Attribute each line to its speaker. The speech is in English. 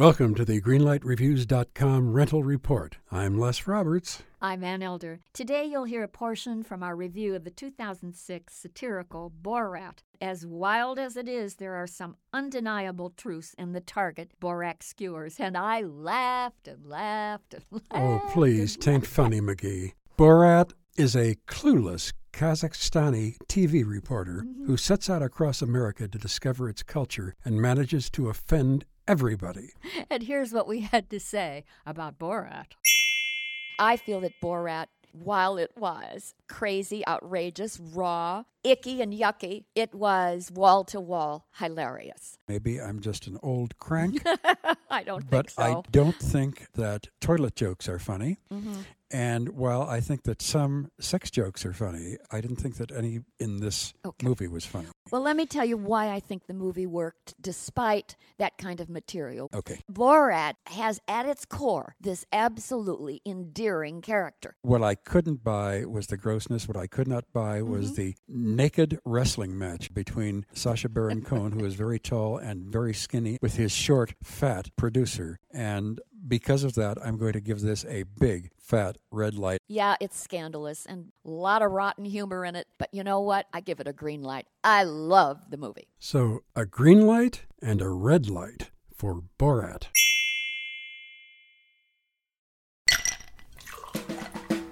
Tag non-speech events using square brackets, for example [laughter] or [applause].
Speaker 1: Welcome to the GreenlightReviews.com rental report. I'm Les Roberts.
Speaker 2: I'm Ann Elder. Today you'll hear a portion from our review of the 2006 satirical Borat. As wild as it is, there are some undeniable truths in the target Borat skewers, and I laughed and laughed and laughed.
Speaker 1: Oh, please, tain't funny, McGee. Borat is a clueless Kazakhstani TV reporter
Speaker 2: Mm-hmm.
Speaker 1: who sets out across America to discover its culture and manages to offend everybody.
Speaker 2: And here's what we had to say about Borat. I feel that Borat, while it was crazy, outrageous, raw, icky, and yucky, it was wall to wall hilarious.
Speaker 1: Maybe I'm just an old crank, [laughs]
Speaker 2: I don't
Speaker 1: but
Speaker 2: think so. Mm-hmm.
Speaker 1: I don't think that toilet jokes are funny. And while I think that some sex jokes are funny, I didn't think that any in this
Speaker 2: Okay.
Speaker 1: movie was funny.
Speaker 2: Well, let me tell you why I think the movie worked despite that kind of material.
Speaker 1: Okay.
Speaker 2: Borat has at its core this absolutely endearing character.
Speaker 1: What I couldn't buy was the grossness. What I could not buy was the naked wrestling match between Sacha Baron [laughs] Cohen, who is very tall and very skinny, with his short, fat producer. And because of that, I'm going to give this a big, fat red light.
Speaker 2: Yeah, it's scandalous and a lot of rotten humor in it, but you know what? I give it a green light. I love the movie.
Speaker 1: So, a green light and a red light for Borat.